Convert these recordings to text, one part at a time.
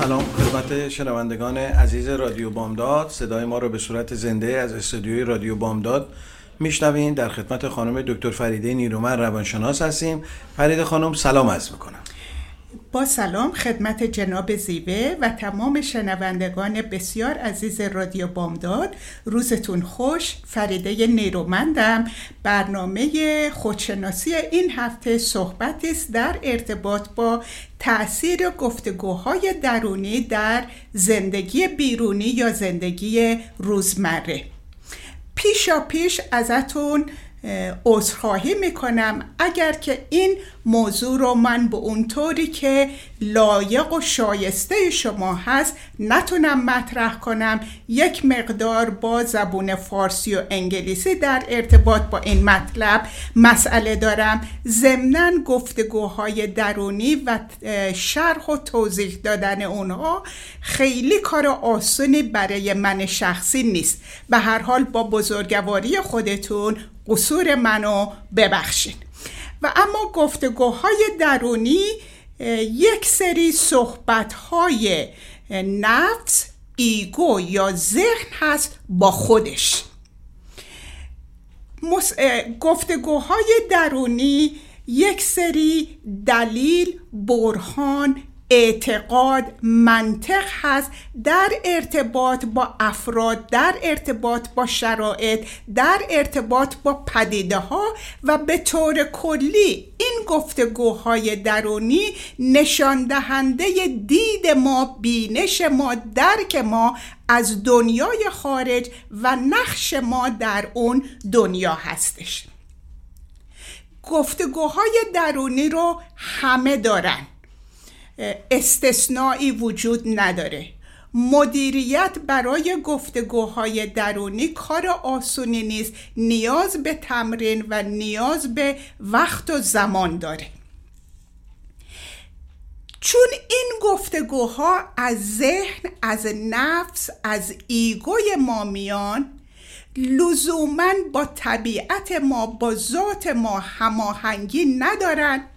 سلام. خدمت شنوندگان عزیز رادیو بامداد. صدای ما رو به صورت زنده از استودیوی رادیو بامداد میشنوین. در خدمت خانم دکتر فریده نیرومن روانشناس هستیم. فریده خانم سلام عرض می‌کنم. با سلام خدمت جناب زیوه و تمام شنوندگان بسیار عزیز رادیو بامداد. روزتون خوش. فریده نیرومندم. برنامه خودشناسی این هفته صحبت است در ارتباط با تاثیر گفتگوهای درونی در زندگی بیرونی یا زندگی روزمره. پیشا پیش ازتون عذرخواهی می‌کنم. اگر که این موضوع رو من به اونطوری که لایق و شایسته شما هست نتونم مطرح کنم یک مقدار با زبون فارسی و انگلیسی در ارتباط با این مطلب مسئله دارم. ضمنا گفتگوهای درونی و شرح و توضیح دادن اونها خیلی کار آسونی برای من شخصی نیست. به هر حال با بزرگواری خودتون قصور منو ببخشید. و اما گفتگوهای درونی یک سری صحبتهای نفس ایگو یا ذهن هست با خودش. گفتگوهای درونی یک سری دلیل برهان اعتقاد منطق هست در ارتباط با افراد در ارتباط با شرایط در ارتباط با پدیده ها و به طور کلی این گفتگوهای درونی نشان دهنده دید ما بینش ما درک ما از دنیای خارج و نقش ما در اون دنیا هستش. گفتگوهای درونی رو همه دارن. استثنایی وجود نداره. مدیریت برای گفتگوهای درونی کار آسونی نیست نیاز به تمرین و نیاز به وقت و زمان داره. چون این گفتگوها از ذهن از نفس از ایگوی ما میان لزوما با طبیعت ما با ذات ما هماهنگی ندارن.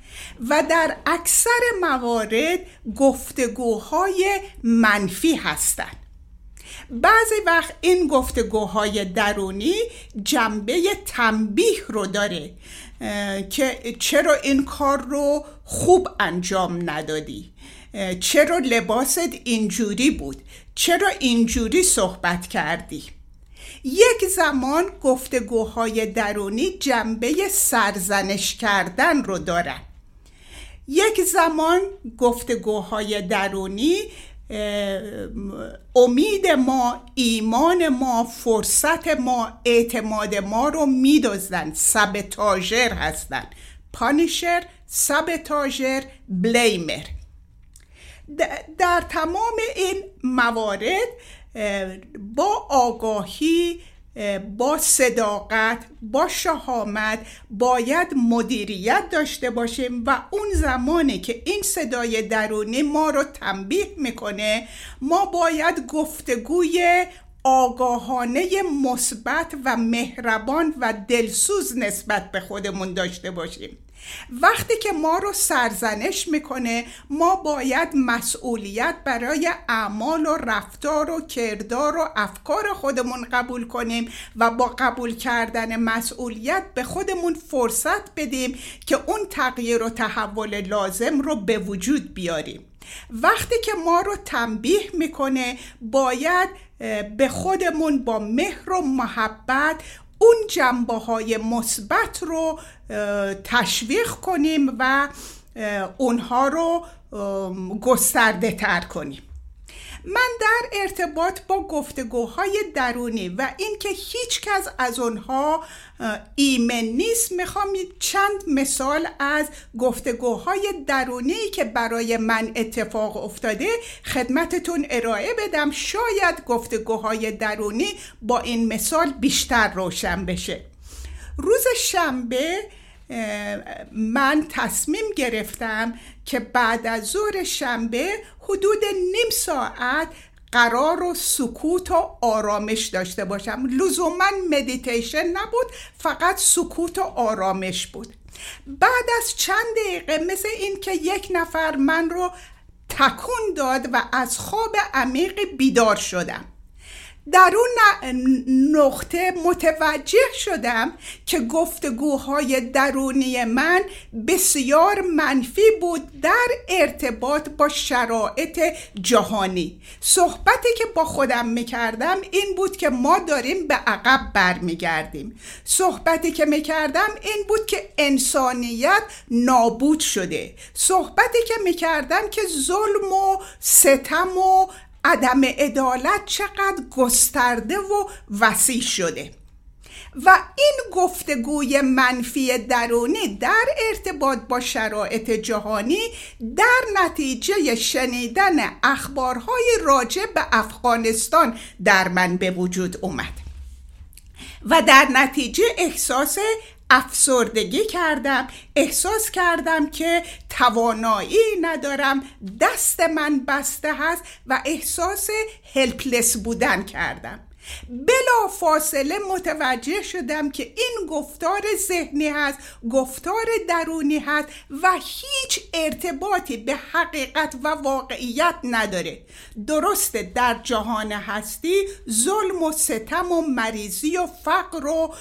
و در اکثر موارد گفتگوهای منفی هستند. بعضی وقت این گفتگوهای درونی جنبه تنبیه رو داره که چرا این کار رو خوب انجام ندادی؟ چرا لباست اینجوری بود؟ چرا اینجوری صحبت کردی؟ یک زمان گفتگوهای درونی جنبه سرزنش کردن رو دارن. یک زمان گفتگوهای درونی امید ما ایمان ما فرصت ما اعتماد ما رو میدوزن سبتاژر هستن. پانیشر سبتاژر بلیمر. در تمام این موارد با آگاهی با صداقت با شهامت باید مدیریت داشته باشیم و اون زمانی که این صدای درونی ما رو تنبیه می‌کنه ما باید گفتگوی آگاهانه مثبت و مهربان و دلسوز نسبت به خودمون داشته باشیم. وقتی که ما رو سرزنش می‌کنه ما باید مسئولیت برای اعمال و رفتار و کردار و افکار خودمون قبول کنیم و با قبول کردن مسئولیت به خودمون فرصت بدیم که اون تغییر و تحول لازم رو به وجود بیاریم. وقتی که ما رو تنبیه می‌کنه باید به خودمون با مهر و محبت اون جنبه های مثبت رو تشویق کنیم و اونها رو گسترده تر کنیم. من در ارتباط با گفتگوهای درونی و اینکه هیچ کس از اونها ایمن نیست می‌خوام چند مثال از گفتگوهای درونی که برای من اتفاق افتاده خدمتتون ارائه بدم. شاید گفتگوهای درونی با این مثال بیشتر روشن بشه. روز شنبه من تصمیم گرفتم که بعد از ظهر شنبه حدود نیم ساعت قرار و سکوت و آرامش داشته باشم. لزوما مدیتیشن نبود فقط سکوت و آرامش بود. بعد از چند دقیقه مثل این که یک نفر من رو تکون داد و از خواب عمیق بیدار شدم. در اون نقطه متوجه شدم که گفتگوهای درونی من بسیار منفی بود در ارتباط با شرایط جهانی. صحبتی که با خودم می‌کردم این بود که ما داریم به عقب برمیگردیم. صحبتی که می‌کردم این بود که انسانیت نابود شده. صحبتی که می‌کردم که ظلم و ستم و عدم عدالت چقدر گسترده و وسیع شده. و این گفتگوی منفی درونی در ارتباط با شرایط جهانی در نتیجه شنیدن اخبارهای راجع به افغانستان در من به وجود اومد و در نتیجه احساس افسردگی کردم احساس کردم که توانایی ندارم دست من بسته هست و احساس هلپلس بودن کردم. بلا فاصله متوجه شدم که این گفتار ذهنی هست گفتار درونی هست و هیچ ارتباطی به حقیقت و واقعیت نداره. درسته در جهان هستی ظلم و ستم و مریضی و فقر و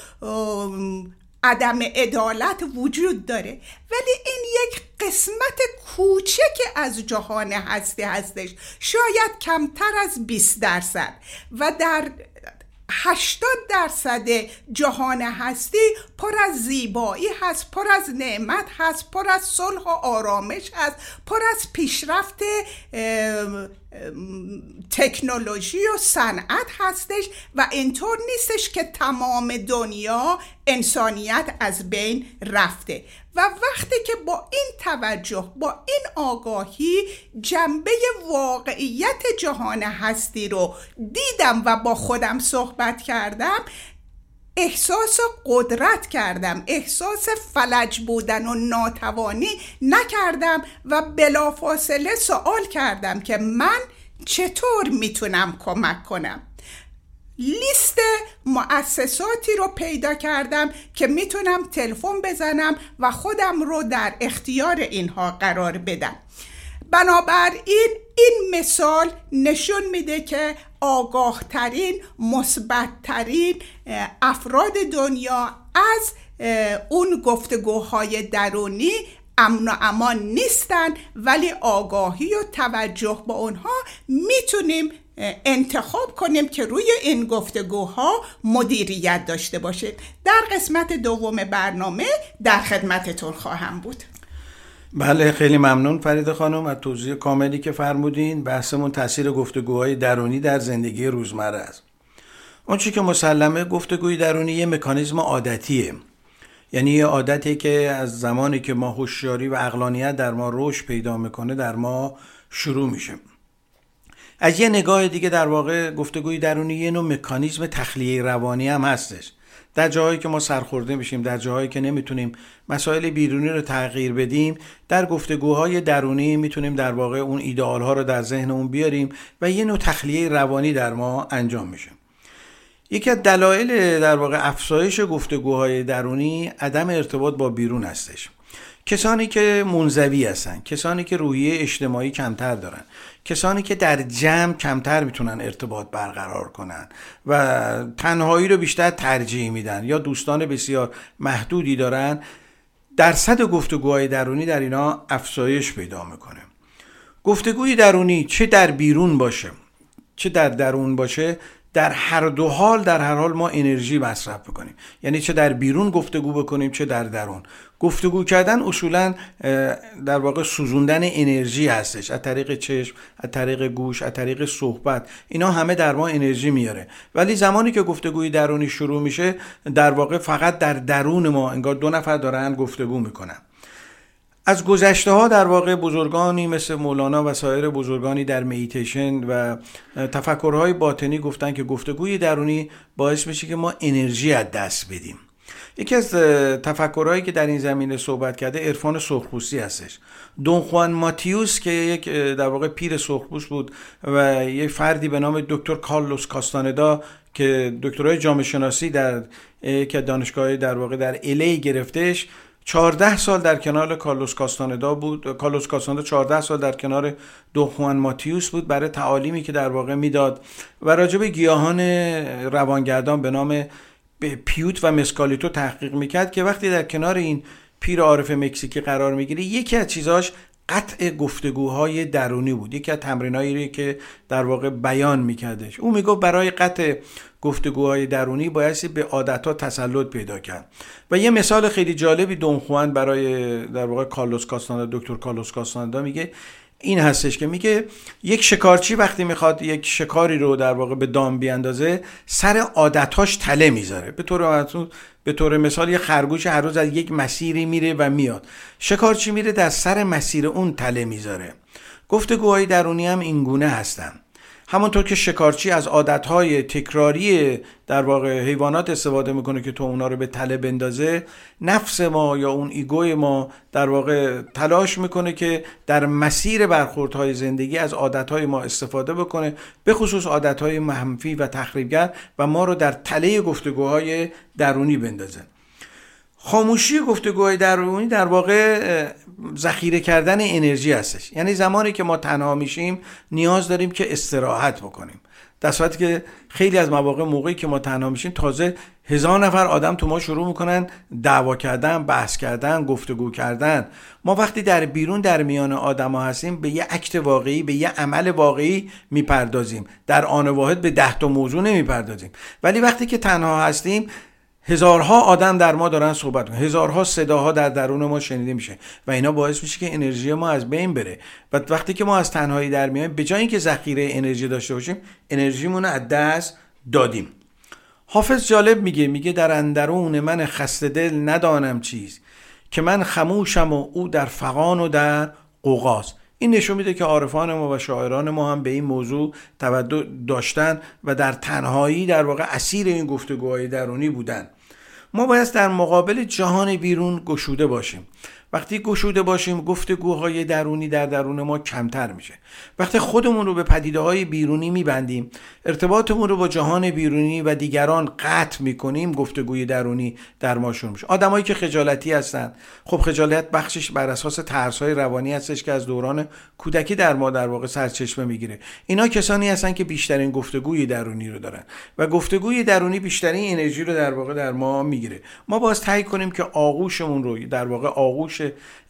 عدم عدالت وجود داره. ولی این یک قسمت کوچک از جهان هستی هستش. شاید کمتر از 20 درصد. و در 80 درصد جهان هستی پر از زیبایی هست پر از نعمت هست پر از صلح و آرامش هست پر از پیشرفت تکنولوژی و صنعت هستش و اینطور نیستش که تمام دنیا انسانیت از بین رفته. و وقتی که با این توجه با این آگاهی جنبه واقعیت جهان هستی رو دیدم و با خودم صحبت کردم احساس قدرت کردم احساس فلج بودن و ناتوانی نکردم و بلافاصله سوال کردم که من چطور می‌تونم کمک کنم؟ لیست مؤسساتی رو پیدا کردم که می‌تونم تلفن بزنم و خودم رو در اختیار اینها قرار بدم. بنابراین این مثال نشون میده که آگاه ترین مثبت ترین افراد دنیا از اون گفتگوهای درونی امن و امان نیستن ولی آگاهی و توجه با اونها می‌تونیم انتخاب کنیم که روی این گفتگوها مدیریت داشته باشید. در قسمت دوم برنامه در خدمتتون خواهم بود. بله خیلی ممنون فرید خانم از توضیح کاملی که فرمودین. بحثمون تاثیر گفتگوهای درونی در زندگی روزمره است. اون که مسلمه گفتگوی درونی یه مکانیزم عادتیه. یعنی یه عادتی که از زمانی که ما هوشیاری و اقلانیت در ما رشد پیدا می‌کنه در ما شروع میشه. از یه نگاه دیگه در واقع گفتگوی درونی یه نوع مکانیزم تخلیه روانی هم هستش. در جاهایی که ما سرخورده میشیم در جاهایی که نمی‌تونیم مسائل بیرونی رو تغییر بدیم در گفتگوهای درونی می‌تونیم در واقع اون ایدئال ها رو در ذهنمون بیاریم و یه نوع تخلیه روانی در ما انجام میشه. یکی از دلایل در واقع افزایش گفتگوهای درونی عدم ارتباط با بیرون هستش. کسانی که منزوی هستن کسانی که روحیه اجتماعی کمتر دارن کسانی که در جمع کمتر می‌تونن ارتباط برقرار کنن و تنهایی رو بیشتر ترجیح میدن یا دوستان بسیار محدودی دارن درصد گفتگوهای درونی در اینا افزایش پیدا می‌کنه. گفتگوی درونی چه در بیرون باشه چه در درون باشه در هر دو حال در هر حال ما انرژی مصرف بکنیم. یعنی چه در بیرون گفتگو بکنیم چه در درون. گفتگو کردن اصولا در واقع سوزوندن انرژی هستش. از طریق چشم از طریق گوش از طریق صحبت. اینا همه در ما انرژی میاره. ولی زمانی که گفتگوی درونی شروع میشه در واقع فقط در درون ما انگار دو نفر دارن گفتگو می‌کنن. از گذشته ها در واقع بزرگانی مثل مولانا و سایر بزرگانی در میتیشن و تفکرهای باطنی گفتن که گفتگوی درونی باعث میشه که ما انرژی از دست بدیم. یکی از تفکرهایی که در این زمینه صحبت کرده عرفان سرخپوستی هستش. دون خوان ماتیوس که یک در واقع پیر سرخپوست بود و یک فردی به نام دکتر کارلوس کاستاندا که دکترای جامعه شناسی در که دانشگاه در واقع در الی گرفتش 14 سال در کنار کارلوس کاستاندا بود. کارلوس کاستاندا 14 سال در کنار دو خوان ماتیوس بود برای تعالیمی که در واقع می‌داد. و راجع به گیاهان روانگردان به نام پیوت و مسکالیتو تحقیق می‌کرد که وقتی در کنار این پیر عارف مکزیکی قرار می‌گیره یکی از چیزاش قطع گفتگوهای درونی بود. یکی از تمرینایی که در واقع بیان میکردش. او می‌گفت برای قطع گفتگوهای درونی بایستی به عادتها تسلط پیدا کرد. و یه مثال خیلی جالبی دون خوان برای در واقع کارلوس کاستاندا دکتر کارلوس کاستاندا میگه. این هستش که میگه یک شکارچی وقتی می‌خواد یک شکاری رو در واقع به دام بیاندازه سر عادتهاش تله می‌ذاره. به طور به طور مثال یه خرگوش هر روز از یک مسیری میره و میاد. شکارچی میره در سر مسیر اون تله می‌ذاره. گفتگوهای درونی هم اینگونه هستن. همونطور که شکارچی از عادتهای تکراری در واقع حیوانات استفاده می‌کنه که تو اونا رو به تله بندازه نفس ما یا اون ایگوی ما در واقع تلاش می‌کنه که در مسیر برخوردهای زندگی از عادتهای ما استفاده بکنه به خصوص عادتهای منفی و تخریبگر و ما رو در تله گفتگوهای درونی بندازه. خاموشی گفتگوهای درونی در واقع ذخیره کردن انرژی هستش. یعنی زمانی که ما تنها میشیم نیاز داریم که استراحت بکنیم. در صورتی که خیلی از مواقع موقعی که ما تنها میشیم تازه هزار نفر آدم تو ما شروع می‌کنن دعوا کردن بحث کردن گفتگو کردن. ما وقتی در بیرون در میان آدما هستیم به یه عکت واقعی به یه عمل واقعی می‌پردازیم. در آن واحد به ده تا موضوع نمی‌پردازیم. ولی وقتی که تنها هستیم هزارها آدم در ما دارن صحبت می‌کنن. هزارها صداها در درون ما شنیده میشه و اینا باعث میشه که انرژی ما از بین بره. و وقتی که ما از تنهایی در میایم به جای اینکه ذخیره انرژی داشته باشیم انرژیمون از دست دادیم. حافظ جالب میگه میگه در اندرون من خسته دل ندانم چیز که من خموشم و او در فقان و در قوقاست این نشون میده که عارفان ما و شاعران ما هم به این موضوع توجه داشتن و در تنهایی در واقع اسیر این گفتگوهای درونی بودن. ما باید در مقابل جهان بیرون گشوده باشیم. وقتی گشوده باشیم گفتگوهای درونی در درون ما کمتر میشه. وقتی خودمون رو به پدیده های بیرونی میبندیم ارتباطمون رو با جهان بیرونی و دیگران قطع می‌کنیم گفتگوی درونی در ما شروع میشه. آدمایی که خجالتی هستن. خب خجالت بخشش بر اساس ترس های روانی هستش که از دوران کودکی در ما در واقع سرچشمه می‌گیره. اینا کسانی هستن که بیشترین گفتگوی درونی رو دارن و گفتگوی درونی بیشترین انرژی رو در واقع در ما می‌گیره. ما باز تایید کنیم که آغوشمون رو در واقع آغوش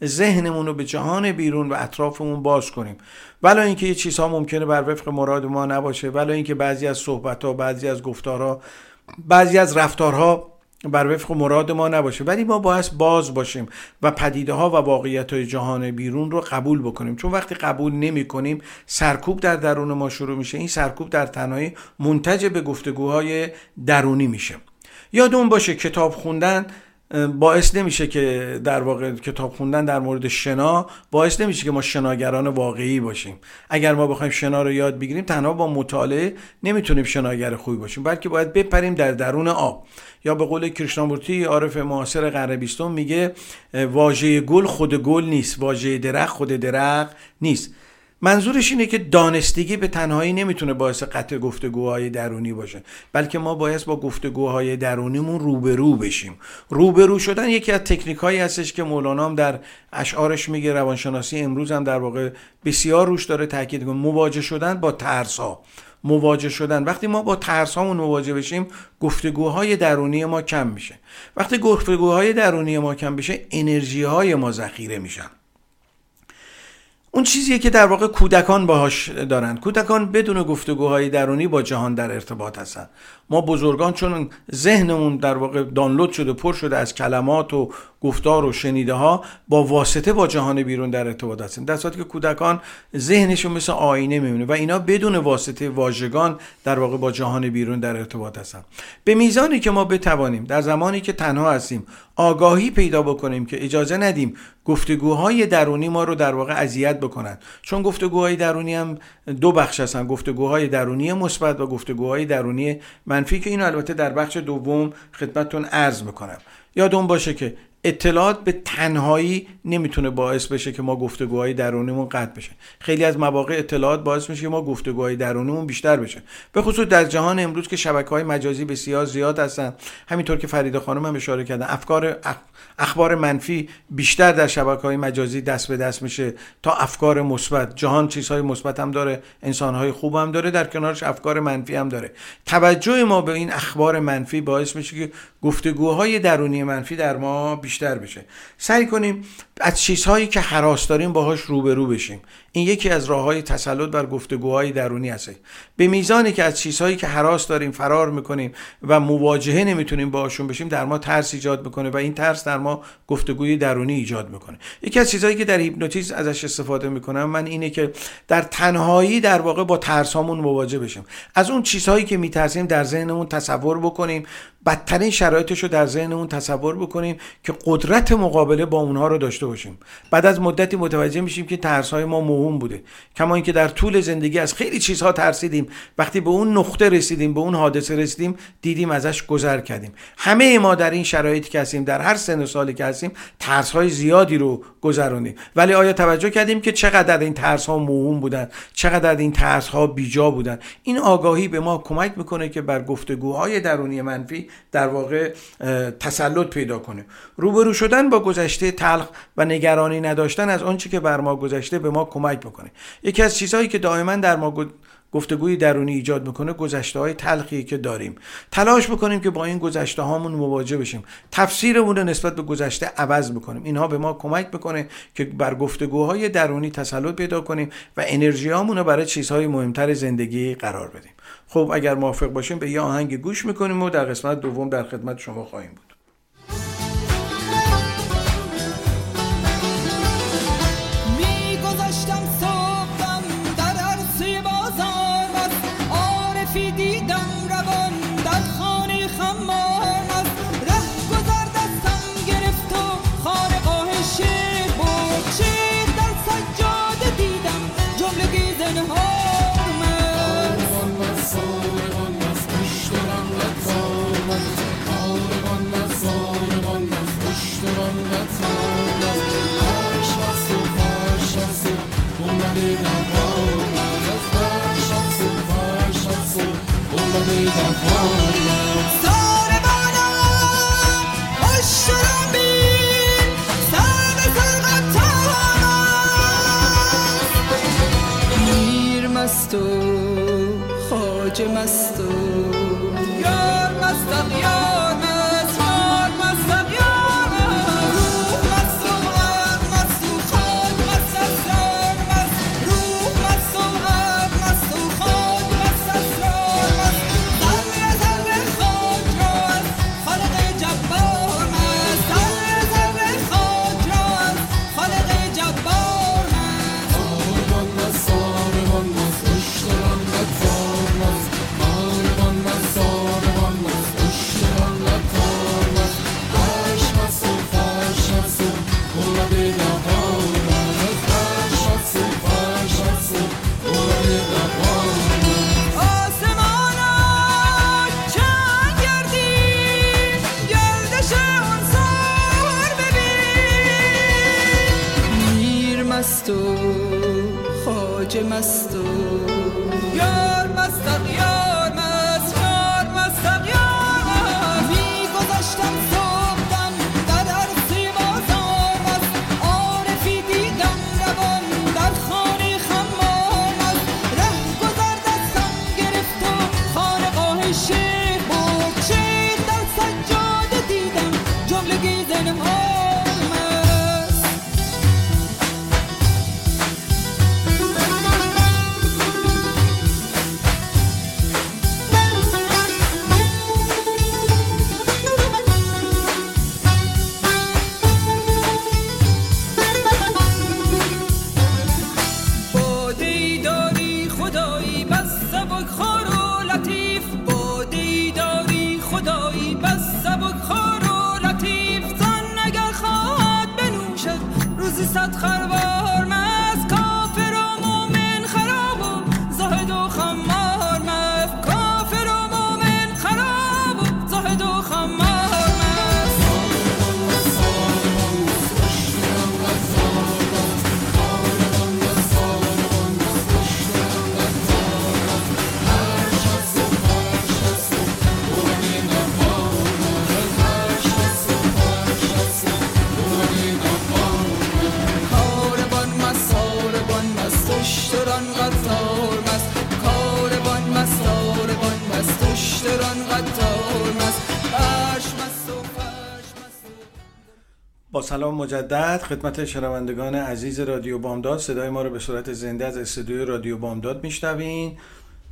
ذهنمون رو به جهان بیرون و اطرافمون باز کنیم. ولی اینکه یه چیزها ممکنه بر وفق مراد ما نباشه ولی اینکه بعضی از صحبتها بعضی از گفتارها بعضی از رفتارها بر وفق مراد ما نباشه. ولی ما باید باز باشیم و پدیده ها و واقعیت های جهان بیرون رو قبول بکنیم. چون وقتی قبول نمی کنیم سرکوب در درون ما شروع میشه. این سرکوب در تنهایی منتج به گفتگوهای درونی میشه. یادمون باشه کتاب خوندن باعث نمیشه که در واقع کتاب خوندن در مورد شنا باعث نمیشه که ما شناگران واقعی باشیم. اگر ما بخوایم شنا رو یاد بگیریم تنها با مطالعه نمی‌تونیم شناگر خوبی باشیم بلکه باید بپریم در درون آب. یا به قول کریشنامورتی عارف معاصر قرن میگه واژه گل خود گل نیست واژه درخت خود درخت نیست. منظورش اینه که دانستگی به تنهایی نمی‌تونه باعث قطع گفتگوهای درونی باشه بلکه ما باید با گفتگوهای درونیمون روبرو بشیم. روبرو شدن یکی از تکنیک هایی هستش که مولانا هم در اشعارش میگه روانشناسی امروز هم در واقع بسیار روش داره تاکید کنه مواجه شدن با ترس ها مواجه شدن. وقتی ما با ترس هامون مواجه بشیم گفتگوهای درونی ما کم میشه. وقتی گفتگوهای درونی ما کم بشه انرژی های ما ذخیره میشن. اون چیزیه که در واقع کودکان باهاش دارن. کودکان بدون گفتگوهای درونی با جهان در ارتباط هستن. ما بزرگان چون ذهنمون در واقع دانلود شده پر شده از کلمات و گفتار و شنیده ها با واسطه با جهان بیرون در ارتباط هستیم. در صورتی که کودکان ذهنشون مثل آینه میمونه و اینا بدون واسطه واژگان در واقع با جهان بیرون در ارتباط هستن. به میزانی که ما بتوانیم در زمانی که تنها هستیم آگاهی پیدا بکنیم که اجازه ندیم گفتگوهای درونی ما رو در واقع اذیت بکنن. چون گفتگوهای درونی هم دو بخش هستن گفتگوهای درونی مثبت و گفتگوهای درونی منفی که اینو البته در بخش دوم خدمتتون عرض می‌کنم. یادون باشه که اطلاعات به تنهایی نمی‌تونه باعث بشه که ما گفتگوهای درونیمون قطع بشه. خیلی از مواقع اطلاعات باعث میشه که ما گفتگوهای درونیمون بیشتر بشه. به خصوص در جهان امروز که شبکه های مجازی بسیار زیاد هستن همینطور که فریده خانم هم اشاره کردن افکار اخبار منفی بیشتر در شبکه های مجازی دست به دست میشه تا افکار مثبت. جهان چیزهای مثبت هم داره انسانهای خوب هم داره در کنارش افکار منفی هم داره. توجه ما به این اخبار منفی باعث میشه که گفتگوهای درونی منفی در ما بیشتر بشه. سعی کنیم از چیزهایی که حراس داریم باهاش روبرو بشیم. این یکی از راه های تسلط بر گفتگوهای درونی هست به میزانی که از چیزهایی که حراس داریم فرار می‌کنیم و مواجهه نمی‌تونیم باهاشون بشیم در ما ترس ایجاد می‌کنه و این ترس در ما گفتگوی درونی ایجاد می‌کنه. یکی از چیزهایی که در هیپنوتیزم ازش استفاده می‌کنم من اینه که در تنهایی در واقع با ترس هامون مواجه بشیم. از اون چیزهایی که میترسیم در ذهنمون تصور بکنیم. بدترین شرایطش رو در ذهنمون تصور بکنیم که قدرت مقابله با اونها رو داشته باشیم. بعد از مدتی متوجه میشیم که ترس های ما موهوم بوده. کما اینکه در طول زندگی از خیلی چیزها ترسیدیم. وقتی به اون نقطه رسیدیم به اون حادثه رسیدیم دیدیم ازش گذر کردیم. همه ما در این شرایطی که هستیم در هر سن و سالی که هستیم ترس های زیادی رو گذروندیم. ولی آیا توجه کردیم که چقدر این ترس ها موهوم بودن؟ چقدر این ترس ها بیجا بودن؟ این آگاهی به ما کمک می‌کنه که بر گفتگوهای درونی منفی در واقع تسلط پیدا کنیم. روبرو شدن با گذشته تلخ و نگرانی نداشتن از آنچه که بر ما گذشته به ما کمک می‌کنه یکی از چیزهایی که دائما در ما گفتگوی درونی ایجاد می‌کنه گذشته های تلخی که داریم. تلاش بکنیم که با این گذشته هامون مواجه بشیم. تفسیرمون رو نسبت به گذشته عوض بکنیم. اینها به ما کمک می‌کنه که بر گفتگوهای درونی تسلط پیدا کنیم و انرژی رو برای چیزهای مهمتر زندگی قرار بدیم. خب اگر موافق باشیم به یه آهنگ گوش می‌کنیم و در قسمت دوم در خدمت شما خواهیم بود. مست و خاج مست و یار مست یار Esat Harva سلام مجدد. خدمت شنوندگان عزیز رادیو بامداد. صدای ما رو به صورت زنده از استودیوی رادیو بامداد میشنوین.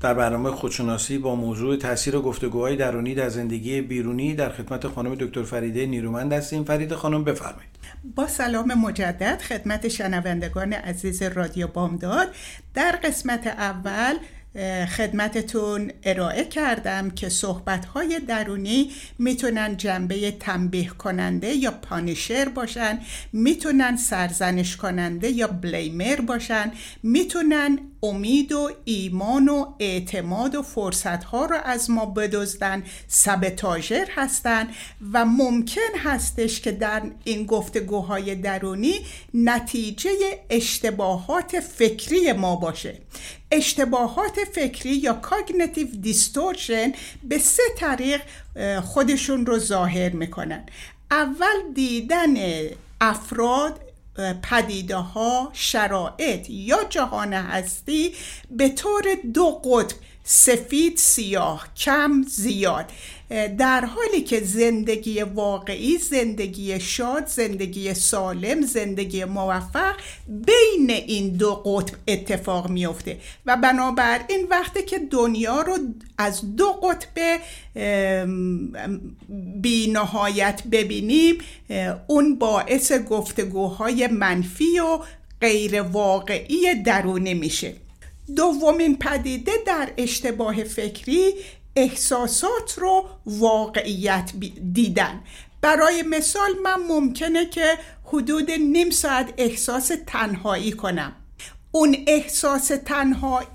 در برنامه خودشناسی با موضوع تاثیر گفتگوهای درونی در زندگی بیرونی در خدمت خانم دکتر فریده نیرومند هستیم. فرید خانم بفرمایید. با سلام مجدد خدمت شنوندگان عزیز رادیو بامداد. در قسمت اول خدمتتون ارائه کردم که صحبتهای درونی می‌تونن جنبه تنبیه کننده یا punisher باشن می‌تونن سرزنش کننده یا blamer باشن می‌تونن امید و ایمان و اعتماد و فرصت ها رو از ما بدزدن. saboteur هستن و ممکن هستش که در این گفتگوهای درونی نتیجه اشتباهات فکری ما باشه. اشتباهات فکری یا cognitive distortion به سه طریق خودشون رو ظاهر می‌کنن. اول دیدن افراد پدیده ها شرایط یا جهان هستی به طور دو قطب سفید سیاه کم زیاد. در حالی که زندگی واقعی زندگی شاد زندگی سالم زندگی موفق بین این دو قطب اتفاق میفته و بنابراین وقتی که دنیا رو از دو قطب بینهایت ببینیم اون باعث گفتگوهای منفی و غیر واقعی درونی میشه. دومین پدیده در اشتباه فکری احساسات رو واقعیت دیدن. برای مثال من ممکنه که حدود نیم ساعت احساس تنهایی کنم. اون احساس تنهایی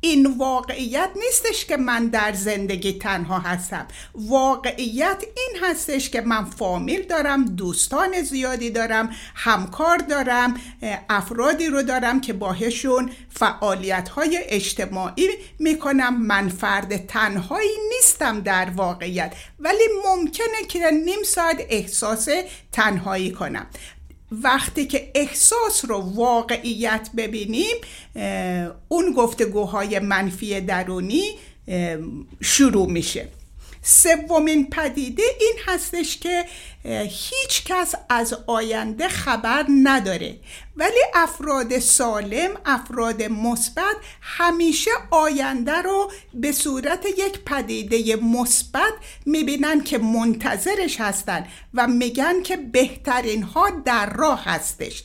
این واقعیت نیستش که من در زندگی تنها هستم. واقعیت این هستش که من فامیل دارم دوستان زیادی دارم همکار دارم افرادی رو دارم که باهشون فعالیت های اجتماعی می‌کنم. من فرد تنهایی نیستم در واقعیت ولی ممکنه که نیم ساعت احساس تنهایی کنم. وقتی که احساس رو واقعیت ببینیم اون گفتگوهای منفی درونی شروع میشه. سومین پدیده این هستش که هیچ کس از آینده خبر نداره. ولی افراد سالم افراد مثبت همیشه آینده رو به صورت یک پدیده مثبت می‌بینن که منتظرش هستن و میگن که بهترین ها در راه هستش.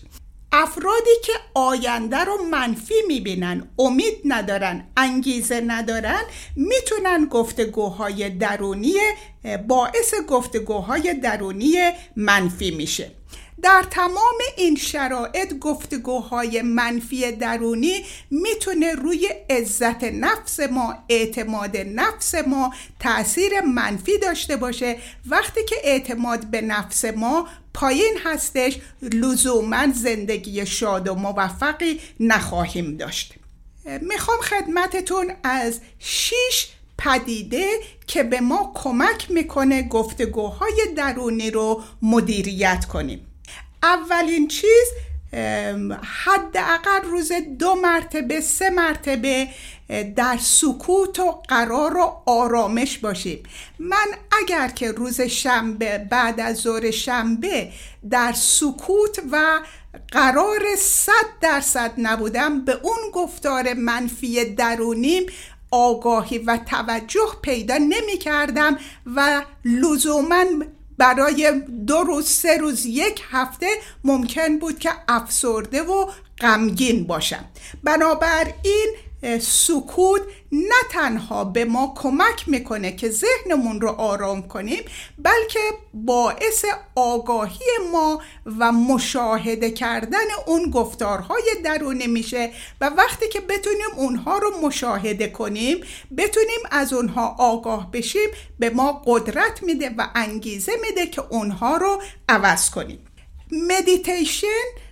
افرادی که آینده رو منفی می‌بینن امید ندارن انگیزه ندارن می‌تونن گفتگوهای درونی باعث گفتگوهای درونی منفی میشه. در تمام این شرایط گفتگوهای منفی درونی می‌تونه روی عزت نفس ما اعتماد نفس ما تاثیر منفی داشته باشه. وقتی که اعتماد به نفس ما پایین هستش لزوما زندگی شاد و موفقی نخواهیم داشت. می‌خوام خدمتتون از شیش پدیده که به ما کمک می‌کنه گفتگوهای درونی رو مدیریت کنیم. اولین چیز حداقل روز دو مرتبه سه مرتبه در سکوت و قرار و آرامش باشیم. من اگر که روز شنبه بعد از ظهر شنبه در سکوت و قرار صد درصد نبودم به اون گفتار منفی درونیم آگاهی و توجه پیدا نمی کردم و لزوما برای دو روز سه روز یک هفته ممکن بود که افسرده و غمگین باشم. بنابراین سکوت نه تنها به ما کمک می‌کنه که ذهنمون رو آرام کنیم بلکه باعث آگاهی ما و مشاهده کردن اون گفتارهای درونی میشه و وقتی که بتونیم اونها رو مشاهده کنیم بتونیم از اونها آگاه بشیم به ما قدرت میده و انگیزه میده که اونها رو عوض کنیم. مدیتیشن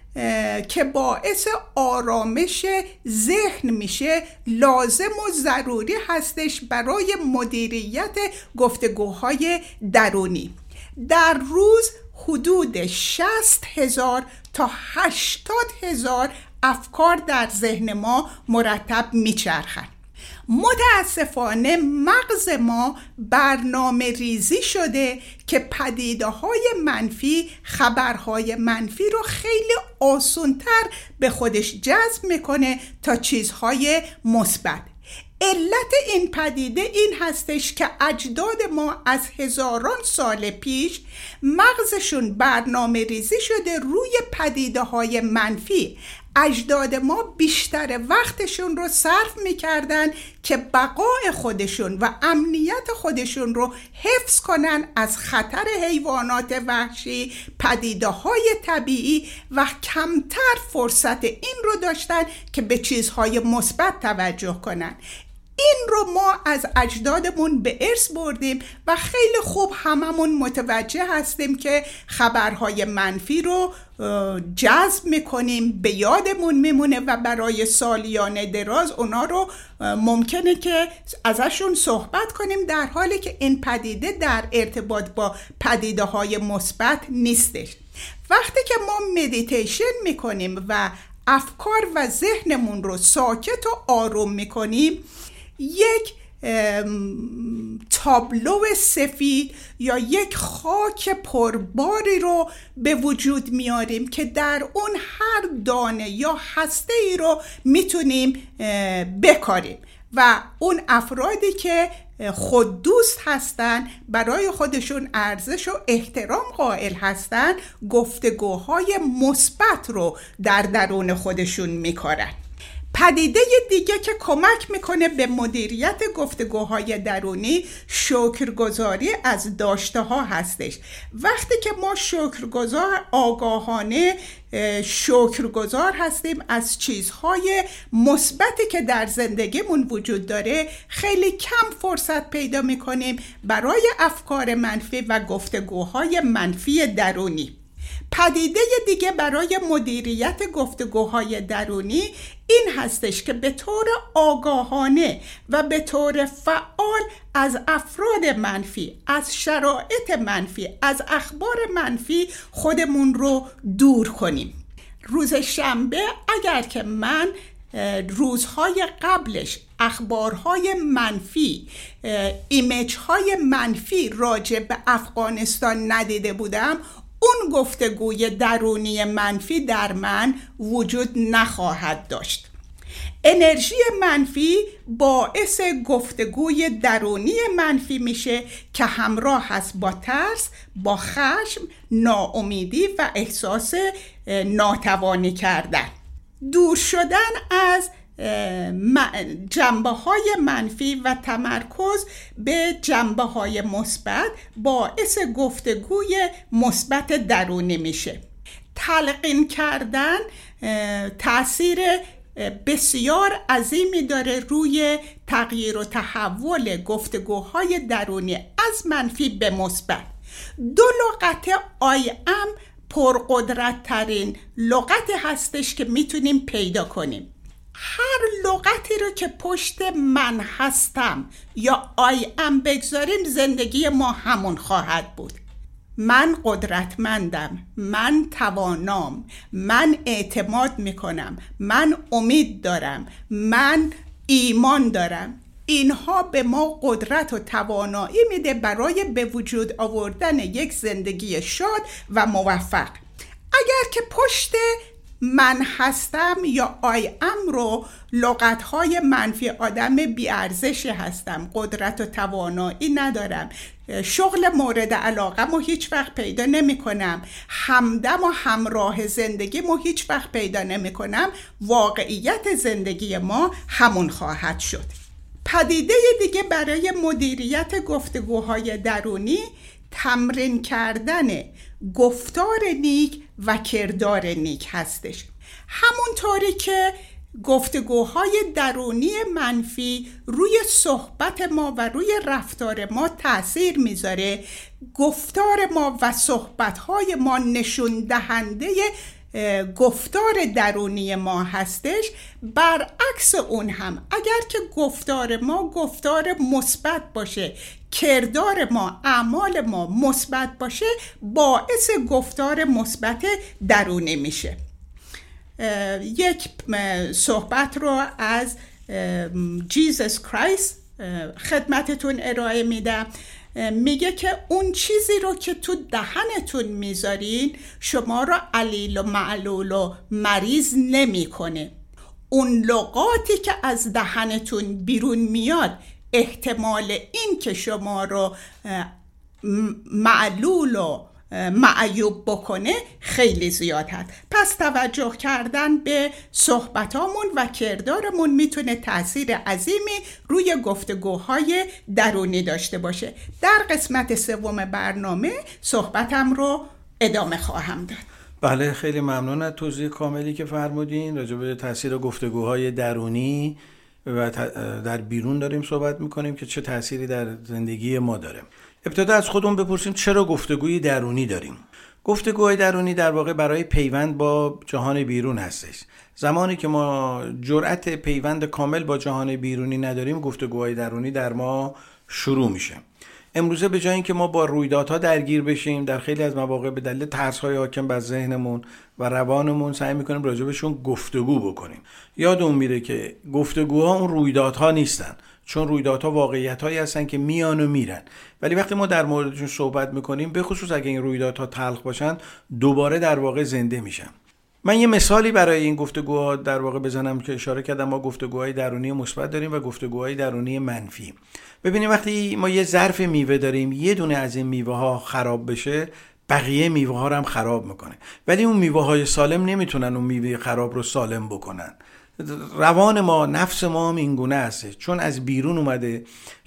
که باعث آرامش ذهن میشه لازم و ضروری هستش برای مدیریت گفتگوهای درونی. در روز حدود 60 هزار تا 80 هزار افکار در ذهن ما مرتب میچرخند. متاسفانه مغز ما برنامه ریزی شده که پدیده های منفی خبرهای منفی رو خیلی آسونتر به خودش جذب می‌کنه تا چیزهای مثبت. علت این پدیده این هستش که اجداد ما از هزاران سال پیش مغزشون برنامه ریزی شده روی پدیده های منفی. اجداد ما بیشتر وقتشون رو صرف می‌کردن که بقای خودشون و امنیت خودشون رو حفظ کنن از خطر حیوانات وحشی پدیده های طبیعی و کمتر فرصت این رو داشتن که به چیزهای مثبت توجه کنن. این رو ما از اجدادمون به ارث بردیم و خیلی خوب هممون متوجه هستیم که خبرهای منفی رو جذب می‌کنیم به یادمون میمونه و برای سالیان دراز اونا رو ممکنه که ازشون صحبت کنیم در حالی که این پدیده در ارتباط با پدیده های مثبت نیستش. وقتی که ما مدیتیشن می‌کنیم و افکار و ذهنمون رو ساکت و آروم می‌کنیم یک تابلو سفید یا یک خاک پرباری رو به وجود میاریم که در اون هر دانه یا هسته ای رو می‌تونیم بکاریم. و اون افرادی که خود دوست هستن برای خودشون ارزش و احترام قائل هستن گفتگوهای مثبت رو در درون خودشون میکارن. پدیده دیگه که کمک می‌کنه به مدیریت گفتگوهای درونی شکرگزاری از داشته ها هستش. وقتی که ما شکرگزار آگاهانه شکرگزار هستیم از چیزهای مثبتی که در زندگیمون وجود داره خیلی کم فرصت پیدا می‌کنیم برای افکار منفی و گفتگوهای منفی درونی. پدیده دیگه برای مدیریت گفتگوهای درونی این هستش که به طور آگاهانه و به طور فعال از افراد منفی از شرایط منفی از اخبار منفی خودمون رو دور کنیم. روز شنبه اگر که من روزهای قبلش اخبارهای منفی ایمیج های منفی راجع به افغانستان ندیده بودم اون گفتگوی درونی منفی در من وجود نخواهد داشت. انرژی منفی باعث گفتگوی درونی منفی میشه که همراه هست با ترس با خشم ناامیدی و احساس ناتوانی کردن. دور شدن از جنبه های منفی و تمرکز به جنبه های مثبت باعث گفتگوی مثبت درونی میشه. تلقین کردن تاثیر بسیار عظیمی داره روی تغییر و تحول گفتگوهای درونی از منفی به مثبت. دو لغت آی ام پرقدرت ترین لغت هستش که می‌تونیم پیدا کنیم. هر لغتی رو که پشت من هستم یا آی ام بگذاریم زندگی ما همون خواهد بود. من قدرتمندم من توانام من اعتماد می‌کنم من امید دارم من ایمان دارم. اینها به ما قدرت و توانایی میده برای به وجود آوردن یک زندگی شاد و موفق. اگر که پشت من هستم یا آی ام رو لغت های منفی آدم بیارزشی هستم. قدرت و توانایی ندارم. شغل مورد علاقه و هیچ وقت پیدا نمی کنم همدم و همراه زندگی مو هیچ وقت پیدا نمی کنم واقعیت زندگی ما همون خواهد شد. پدیده دیگه برای مدیریت گفتگوهای درونی تمرین کردن گفتار نیک و کردار نیک هستش. همونطوری که گفتگوهای درونی منفی روی صحبت ما و روی رفتار ما تاثیر می‌ذاره. گفتار ما و صحبتهای ما نشون دهنده گفتار درونی ما هستش برعکس اون هم. اگر که گفتار ما گفتار مثبت باشه کردار ما اعمال ما مثبت باشه باعث گفتار مثبت درونی میشه. یک صحبت رو از جیزس کرایست خدمتتون ارائه میدم. میگه که اون چیزی رو که تو دهنتون می‌ذارین شما رو علیل و معلول و مریض نمی‌کنه. اون لغاتی که از دهنتون بیرون میاد احتمال این که شما رو معلول و معیوب بکنه خیلی زیاد هست. پس توجه کردن به صحبتامون و کردارمون می‌تونه تاثیر عظیمی روی گفتگوهای درونی داشته باشه. در قسمت سوم برنامه صحبتم رو ادامه خواهم داد. بله خیلی ممنون از توضیح کاملی که فرمودین. راجع به تاثیر گفتگوهای درونی و در بیرون داریم صحبت می‌کنیم که چه تأثیری در زندگی ما داره. ابتدا از خودمون بپرسیم چرا گفتگوی درونی داریم؟ گفتگوهای درونی در واقع برای پیوند با جهان بیرون هستش. زمانی که ما جرأت پیوند کامل با جهان بیرونی نداریم گفتگوهای درونی در ما شروع میشه. امروزه به جای اینکه ما با رویدادها درگیر بشیم در خیلی از مواقع به دلیل های حاکم بر ذهنمون و روانمون سعی می‌کنیم راجبشون گفتگو بکنیم. یادمون میره که گفتگوها اون رویدادها نیستن. چون رویدادها واقعیت هایی هستن که میان و میرن. ولی وقتی ما در موردشون صحبت می‌کنیم به خصوص اگه این رویدادها تلخ باشن دوباره در واقع زنده میشن من یه مثالی برای این گفتگوها در واقع بزنم که اشاره کردم. ما گفتگوهای درونی مثبت داریم و گفتگوهای درونی منفی. ببینیم وقتی ما یه ظرف میوه داریم یه دونه از این میوه ها خراب بشه بقیه میوه ها هم خراب می‌کنه. ولی اون میوه های سالم نمی‌تونن اون میوه خراب رو سالم بکنن. روان ما نفس ما هم اینگونه هستش چون از بیرون اومده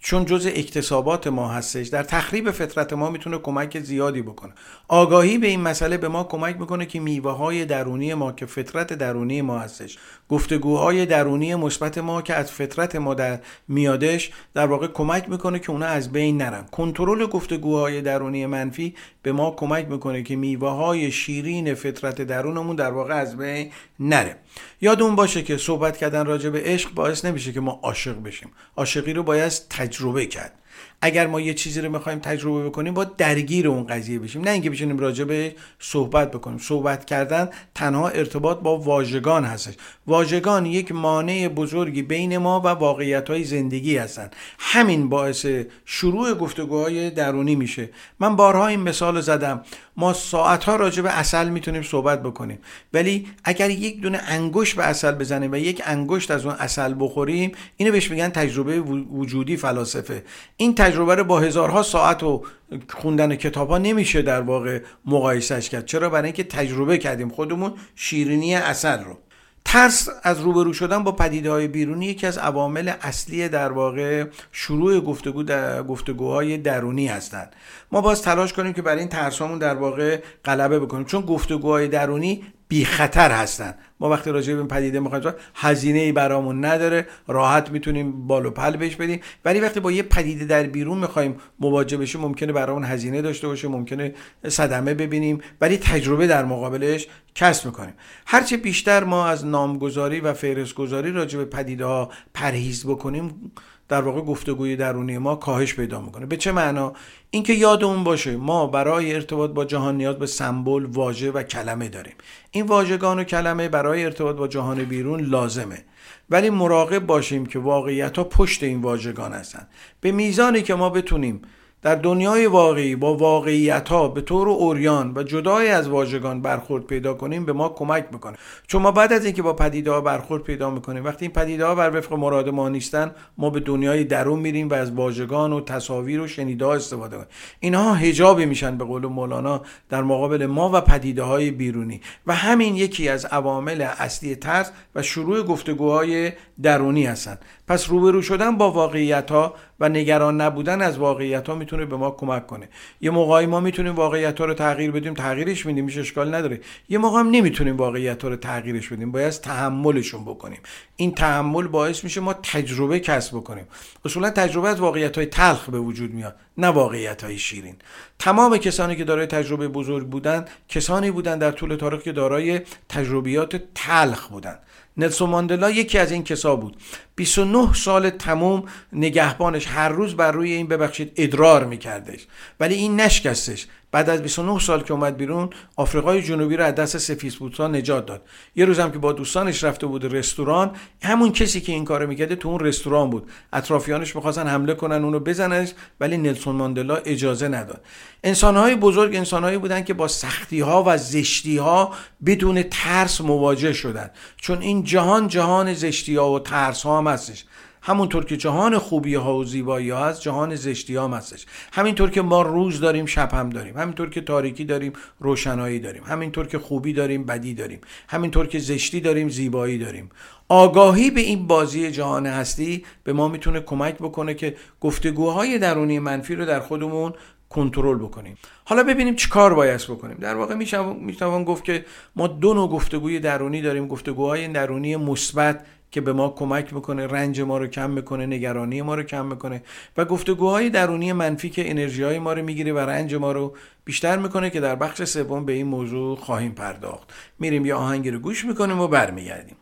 چون جز اکتسابات ما هستش در تخریب فطرت ما می‌تونه کمک زیادی بکنه. آگاهی به این مسئله به ما کمک می‌کنه که میوه های درونی ما که فطرت درونی ما هستش گفتگوهای درونی مثبت ما که از فطرت ما در میادش در واقع کمک می‌کنه که اونا از بین نرن. کنترل گفتگوهای درونی منفی به ما کمک می‌کنه که میوه های شیرین فطرت درونمون در واقع از بین نره. یادمون باشه که صحبت کردن راجع به عشق باعث نمیشه که ما عاشق بشیم. عاشقی رو باید تجربه کرد. اگر ما یه چیزی رو می‌خوایم تجربه بکنیم با درگیر اون قضیه بشیم. نه اینکه بشینیم راجع به صحبت بکنیم. صحبت کردن تنها ارتباط با واژگان هستش. واژگان یک مانع بزرگی بین ما و واقعیت های زندگی هستند همین باعث شروع گفتگوهای درونی میشه. من بارها این مثال زدم. ما ساعتها راجع به اصل می‌تونیم صحبت بکنیم. ولی اگر یک دونه انگشت به اصل بزنیم و یک انگشت از اون اصل بخوریم اینو بهش میگن تجربه وجودی فلاسفه. تجربه رو با هزارها ساعت و خوندن کتاب ها نمیشه در واقع مقایسش کرد. چرا؟ برای اینکه تجربه کردیم. خودمون شیرینی اصل رو. ترس از روبرو شدن با پدیده های بیرونی یکی از عوامل اصلی در واقع شروع گفتگو در گفتگوهای درونی هستند. ما باز تلاش کنیم که برای این ترسامون در واقع غلبه بکنیم. چون گفتگوهای درونی بی خطر هستن. ما وقتی راجع به پدیده می‌خوایم هزینه ای برامون نداره. راحت می‌تونیم بال و پل بهش بدیم. ولی وقتی با یه پدیده در بیرون می‌خوایم مواجه بشیم ممکنه برامون هزینه داشته باشه ممکنه صدمه ببینیم. ولی تجربه در مقابلش کسب می‌کنیم. هرچه بیشتر ما از نامگذاری و فهرستگذاری راجع به پدیده ها پرهیز بکنیم در واقع گفتگوی درونی ما کاهش پیدا می‌کنه. به چه معنا؟ اینکه یادمون باشه ما برای ارتباط با جهان نیاز به سمبل واژه و کلمه داریم. این واژگان و کلمه برای ارتباط با جهان بیرون لازمه. ولی مراقب باشیم که واقعیت ها پشت این واژگان هستن. به میزانی که ما بتونیم در دنیای واقعی با واقعیت ها به طور اوریان و جدای از واژگان برخورد پیدا کنیم به ما کمک می‌کنه. چون ما بعد از اینکه با پدیده ها برخورد پیدا می‌کنیم وقتی این پدیده ها بر وفق مراد ما نیستن ما به دنیای درون میریم و از واژگان و تصاویر و شنیده ها استفاده کنیم اینها حجابی میشن به قول مولانا در مقابل ما و پدیده های بیرونی. و همین یکی از عوامل اصلی ترس و شروع گفتگوهای درونی هستند پس روبرو شدن با واقعیت ها و نگران نبودن از واقعیت ها می‌تونه به ما کمک کنه. یه موقعی ما می‌تونیم واقعیت ها رو تغییر بدیم تغییرش میدیم میشه اشکال نداره. یه موقع هم نمی‌تونیم واقعیت ها رو تغییرش بدیم باید تحملشون بکنیم. این تحمل باعث میشه ما تجربه کسب بکنیم. اصولا تجربه از واقعیت های تلخ به وجود میاد نه واقعیت های شیرین. تمام کسانی که دارای تجربه بزرگ بودن کسانی بودن در طول تاریخ که دارای تجربیات تلخ بودن. نلسون ماندلا یکی از این کسا بود. 29 سال تموم نگهبانش هر روز بر روی این ببخشید ادرار میکردش. ولی این نشکستش. بعد از 29 سال که اومد بیرون آفریقای جنوبی رو از دست سفیدپوستا نجات داد. یه روزم که با دوستانش رفته بود رستوران همون کسی که این کارو می‌کرده تو اون رستوران بود. اطرافیانش می‌خواستن حمله کنن اونو بزننش ولی نلسون ماندلا اجازه نداد. انسانهای بزرگ انسانهایی بودن که با سختی ها و زشتی ها بدون ترس مواجه شدن. چون این جهان جهان زشتی ها و ترس ها هم هستش. همونطور که جهان خوبی ها و زیبایی ها هست جهان زشتی ها هستش. همینطور که ما روز داریم شب هم داریم. همینطور که تاریکی داریم روشنایی داریم. همینطور که خوبی داریم بدی داریم. همینطور که زشتی داریم زیبایی داریم. آگاهی به این بازی جهان هستی به ما می‌تونه کمک بکنه که گفتگوهای درونی منفی رو در خودمون کنترل بکنیم. حالا ببینیم چی کار باید بکنیم. در واقع می‌توان گفت که ما دو نوع گفتگوی درونی داریم. گفتگوهای درونی مثبت که به ما کمک می‌کنه رنج ما رو کم می‌کنه نگرانی ما رو کم می‌کنه و گفتگوهای درونی منفی که انرژی های ما رو می‌گیره و رنج ما رو بیشتر می‌کنه که در بخش سوم به این موضوع خواهیم پرداخت. میریم یه آهنگی رو گوش می‌کنیم و برمیگردیم.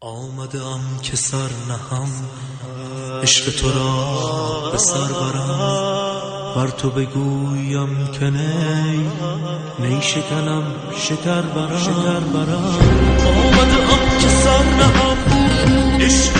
آمدم که سر نهم عشق تو را به سر برم. بر تو بگویم که نی نی شکنم شکر برم. شکر برم. آمدم که سر نهم عشق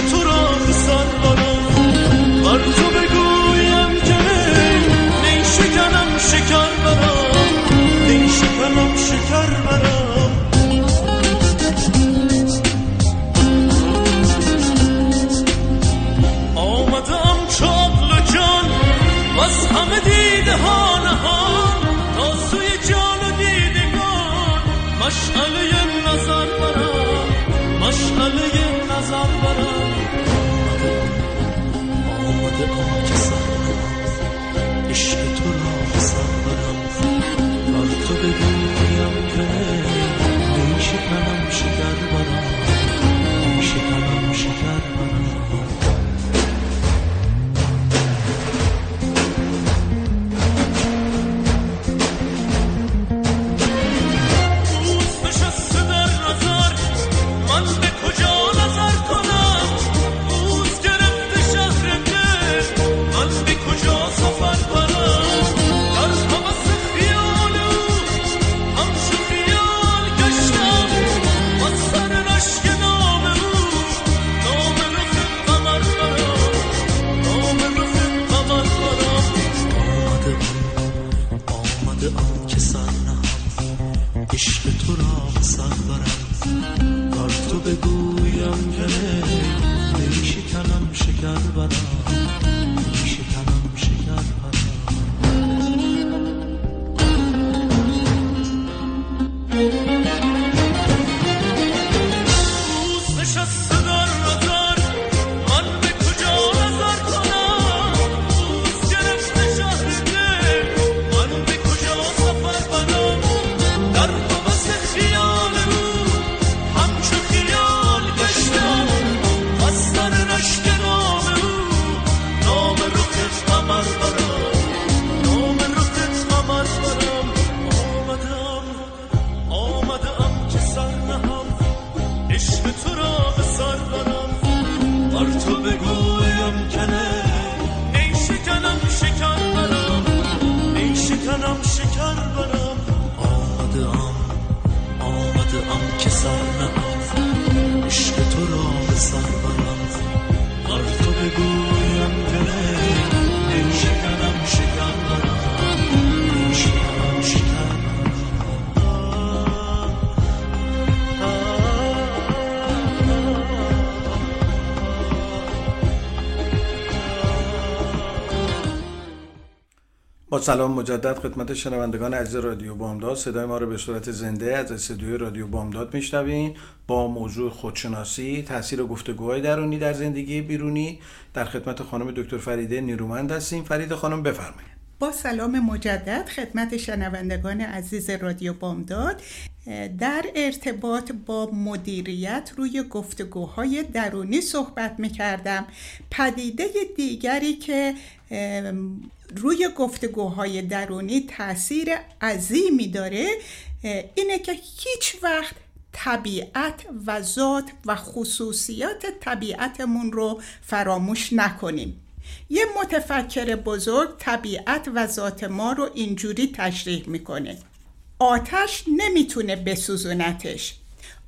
سلام مجدد خدمت شنوندگان عزیز رادیو بامداد. صدای ما رو به صورت زنده از استودیوی رادیو بامداد میشنوین با موضوع خودشناسی تاثیر گفتگوهای درونی در زندگی بیرونی. در خدمت خانم دکتر فریده نیرومند هستیم. فرید خانم بفرمایید. با سلام مجدد خدمت شنوندگان عزیز رادیو بامداد. در ارتباط با مدیریت روی گفتگوهای درونی صحبت می کردم پدیده دیگری که روی گفتگوهای درونی تاثیر عظیمی داره اینه که هیچ وقت طبیعت و ذات و خصوصیات طبیعتمون رو فراموش نکنیم. یه متفکر بزرگ طبیعت و ذات ما رو اینجوری تشریح می‌کنه. آتش نمی‌تونه بسوزونتش.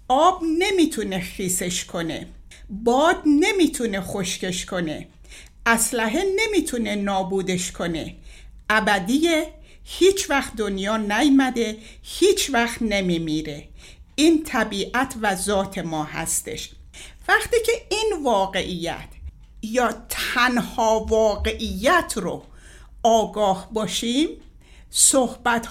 آب نمی‌تونه خیسش کنه. باد نمی‌تونه خشکش کنه. اسلحه نمی‌تونه نابودش کنه. ابدیه هیچ وقت دنیا نیمده هیچ وقت نمیمیره. این طبیعت و ذات ما هستش. وقتی که این واقعیت یا تنها واقعیت رو آگاه باشیم صحبت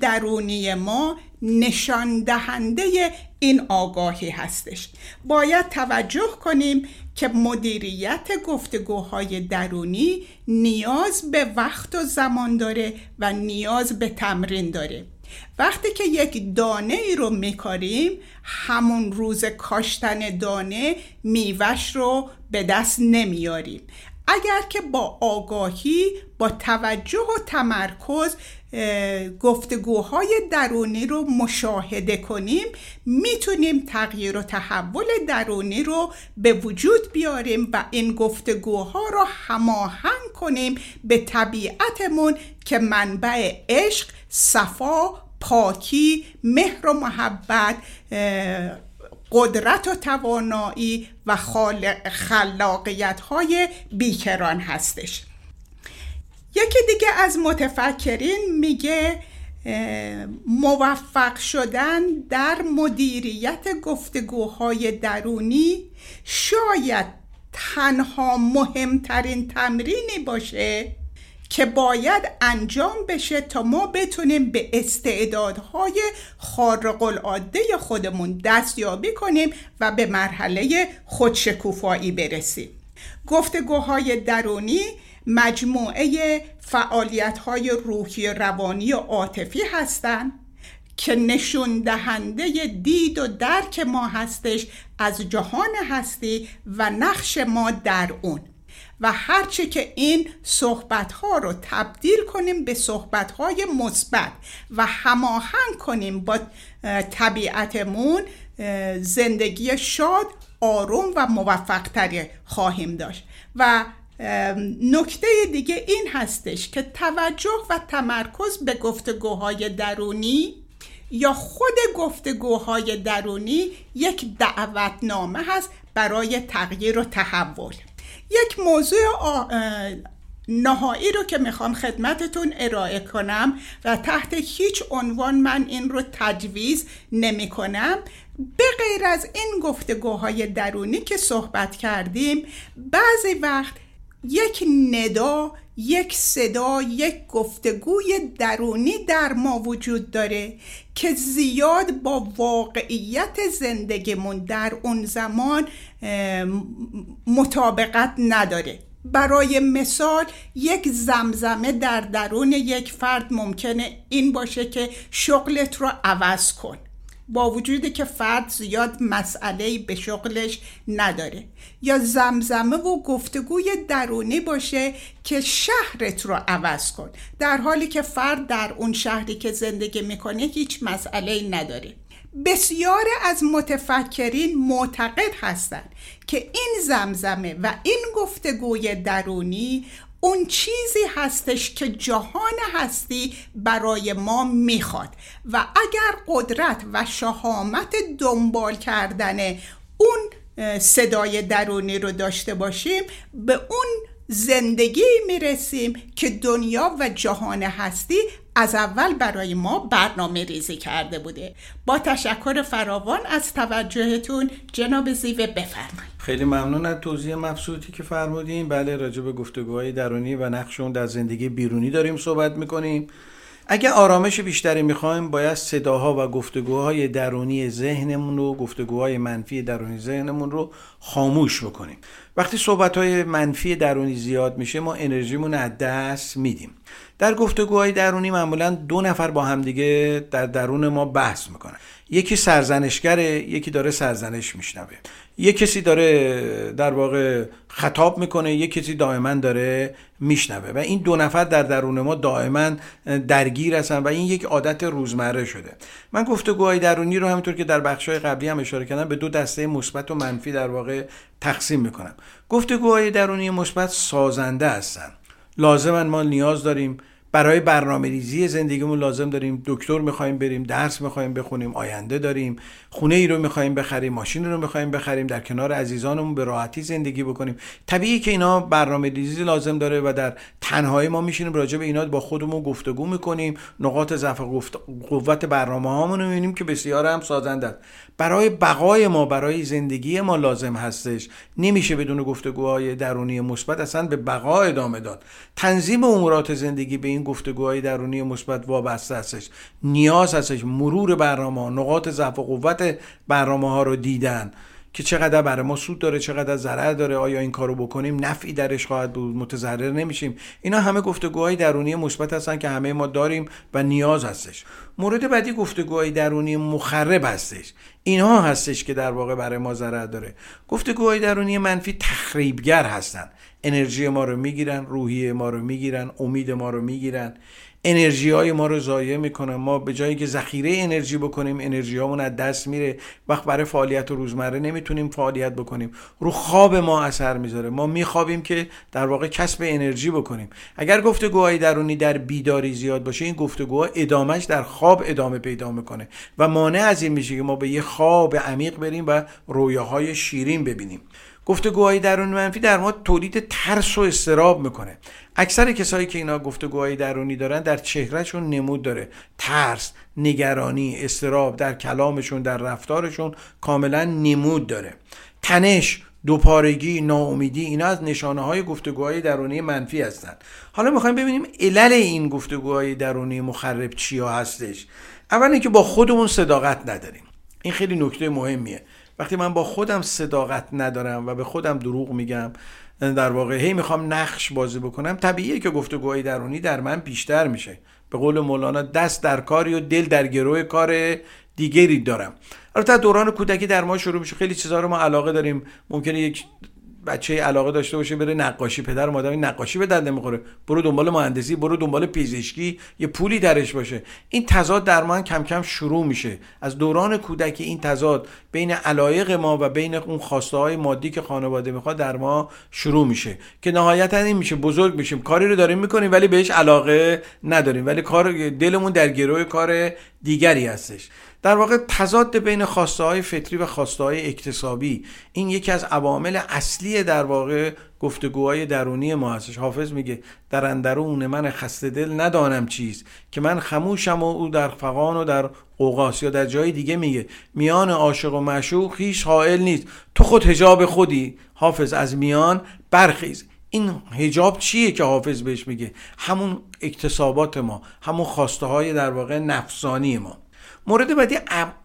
درونی ما نشان دهنده این آگاهی هستش. باید توجه کنیم که مدیریت گفتگوهای درونی نیاز به وقت و زمان داره و نیاز به تمرین داره. وقتی که یک دانه ای رو میکاریم همون روز کاشتن دانه میوش رو به دست نمیاریم. اگر که با آگاهی با توجه و تمرکز گفتگوهای درونی رو مشاهده کنیم. می‌تونیم تغییر و تحول درونی رو به وجود بیاریم و این گفتگوها رو هماهنگ کنیم به طبیعتمون که منبع عشق صفا پاکی مهر و محبت قدرت و توانایی و خلاقیت های بیکران هستش. یکی دیگه از متفکرین میگه موفق شدن در مدیریت گفتگوهای درونی شاید تنها مهمترین تمرینی باشه که باید انجام بشه تا ما بتونیم به استعدادهای خارق العاده خودمون دستیابی کنیم و به مرحله خودشکوفایی برسیم. گفتگوهای درونی مجموعه فعالیت های روحی روانی و عاطفی هستند که نشون دهنده دید و درک ما هستش از جهان هستی و نقش ما در اون. و هرچه که این صحبت ها رو تبدیل کنیم به صحبت های مثبت و هماهنگ کنیم با طبیعتمون زندگی شاد آروم و موفق خواهیم داشت. و نکته دیگه این هستش که توجه و تمرکز به گفتگوهای درونی یا خود گفتگوهای درونی یک دعوتنامه هست برای تغییر و تحول. یک موضوع نهایی رو که می‌خوام خدمتتون ارائه کنم و تحت هیچ عنوان من این رو تجویز نمی کنم. به غیر از این گفتگوهای درونی که صحبت کردیم بعضی وقت یک ندا یک صدا یک گفتگوی درونی در ما وجود داره که زیاد با واقعیت زندگیمون در اون زمان مطابقت نداره. برای مثال یک زمزمه در درون یک فرد ممکنه این باشه که شغلت رو عوض کن. با وجودی که فرد زیاد مسئله به شغلش نداره. یا زمزمه و گفتگوی درونی باشه که شهرت رو عوض کن. در حالی که فرد در اون شهری که زندگی می‌کنه هیچ مسئله نداره. بسیار از متفکرین معتقد هستند که این زمزمه و این گفتگوی درونی اون چیزی هستش که جهان هستی برای ما می‌خواد. و اگر قدرت و شهامت دنبال کردن اون صدای درونی رو داشته باشیم به اون زندگی می‌رسیم که دنیا و جهان هستی از اول برای ما برنامه ریزی کرده بوده. با تشکر فراوان از توجهتون جناب زیوه بفرمایید. خیلی ممنون از توضیح مبسوطی که فرمودین. بله راجع به گفتگوهای درونی و نقشون در زندگی بیرونی داریم صحبت می‌کنیم. اگه آرامش بیشتری می‌خوایم باید صداها و گفتگوهای درونی ذهنمون رو گفتگوهای منفی درونی ذهنمون رو خاموش بکنیم. وقتی صحبتهای منفی درونی زیاد میشه ما انرژیمون از دست میدیم. در گفتگوهای درونی معمولا دو نفر با همدیگه در درون ما بحث می‌کنن. یکی سرزنشگره یکی داره سرزنش میشنوه. یک کسی داره در واقع خطاب می‌کنه یک کسی دائما داره میشنوه و این دو نفر در درون ما دائما درگیر هستن و این یک عادت روزمره شده. من گفتگوهای درونی رو همینطور که در بخشهای قبلی هم اشاره کردم به دو دسته مثبت و منفی در واقع تقسیم می‌کنم. گفتگوهای درونی مثبت سازنده هستن. لازما ما نیاز داریم برای برنامه ریزی زندگیمون لازم داریم دکتر می‌خوایم بریم درس می‌خوایم بخونیم آینده داریم خونه ای رو می‌خوایم بخریم ماشین رو می‌خوایم بخریم در کنار عزیزانمون به راحتی زندگی بکنیم. طبیعی که اینا برنامه ریزی لازم داره و در تنهایی ما میشینیم راجع به اینا با خودمون گفتگو می‌کنیم. نقاط ضعف قوت برنامه هامون رو می‌بینیم که بسیار هم سازنده است. برای بقای ما برای زندگی ما لازم هستش. نمیشه بدون گفتگوهای درونی مثبت اصلا به بقا ادامه داد. تنظیم امورات زندگی به این گفتگوهای درونی مثبت وابسته هستش. نیاز هستش مرور برنامه نقاط ضعف و قوت برنامه ها رو دیدن. که چقدر برای ما سود داره چقدر ضرر داره آیا این کارو بکنیم؟ نفعی درش خواهد بود متضرر نمیشیم. اینا همه گفتگوهای درونی مثبت هستن که همه ما داریم و نیاز هستش. مورد بعدی گفتگوهای درونی مخرب هستش. اینها هستش که در واقع برای ما ضرر داره. گفتگوهای درونی منفی تخریبگر هستن. انرژی ما رو می‌گیرن روحیه ما رو می‌گیرن امید ما رو می‌گیرن. انرژی های ما رو ضایع می‌کنن. ما به جایی که ذخیره انرژی بکنیم انرژی هامون از دست میره. وقت برای فعالیت و روزمره نمی‌تونیم فعالیت بکنیم. رو خواب ما اثر می‌ذاره. ما میخوابیم که در واقع کسب انرژی بکنیم. اگر گفتگوهای درونی در بیداری زیاد باشه این گفتگوها ادامهش در خواب ادامه پیدا می‌کنه و مانع از این میشه که ما به یه خواب عمیق بریم و رویاهای شیرین ببینیم. گفتگوهای درونی منفی در ما تولید ترس و استراب می‌کنه. اکثر کسایی که اینا گفتگوهای درونی دارن در چهرهشون نمود داره. ترس نگرانی استراب در کلامشون در رفتارشون کاملا نمود داره. تنش دوپارگی ناامیدی اینا از نشانه های گفتگوهای درونی منفی هستند حالا می‌خوایم ببینیم علل این گفتگوهای درونی مخرب چیا هستش. اول اینکه با خودمون صداقت نداریم. این خیلی نکته مهمیه. وقتی من با خودم صداقت ندارم و به خودم دروغ میگم در واقع هی می‌خوام نقش بازی بکنم طبیعیه که گفتگوهای درونی در من بیشتر میشه. به قول مولانا دست در کاری و دل در گروه کار دیگری دارم. البته دوران کودکی در ما شروع میشه. خیلی چیزها رو ما علاقه داریم. ممکنه یک بچه علاقه داشته باشه بره نقاشی پدر مادر این نقاشی به درد نمی‌خوره برو دنبال مهندسی برو دنبال پزشکی یه پولی درش باشه. این تضاد در ما کم کم شروع میشه. از دوران کودکی این تضاد بین علایق ما و بین اون خواسته های مادی که خانواده می‌خواد در ما شروع میشه. که نهایتا این میشه بزرگ میشیم. کاری رو داریم می‌کنیم ولی بهش علاقه نداریم. ولی کار دلمون در گروه کار دیگری هستش. در واقع تضاد بین خواسته های فطری و خواسته های اکتسابی این یکی از عوامل اصلی در واقع گفتگوهای درونی ما هستش. حافظ میگه در اندرون من خسته دل ندانم چیز که من خموشم و او در فقان و در قوقاس یا در جای دیگه میگه میان عاشق و معشوق هیچ حائل نیست. تو خود هجاب خودی؟ حافظ از میان برخیز. این هجاب چیه که حافظ بهش میگه؟ همون اکتسابات ما همون خواسته های در واقع نفسانی ما. مورد بعدی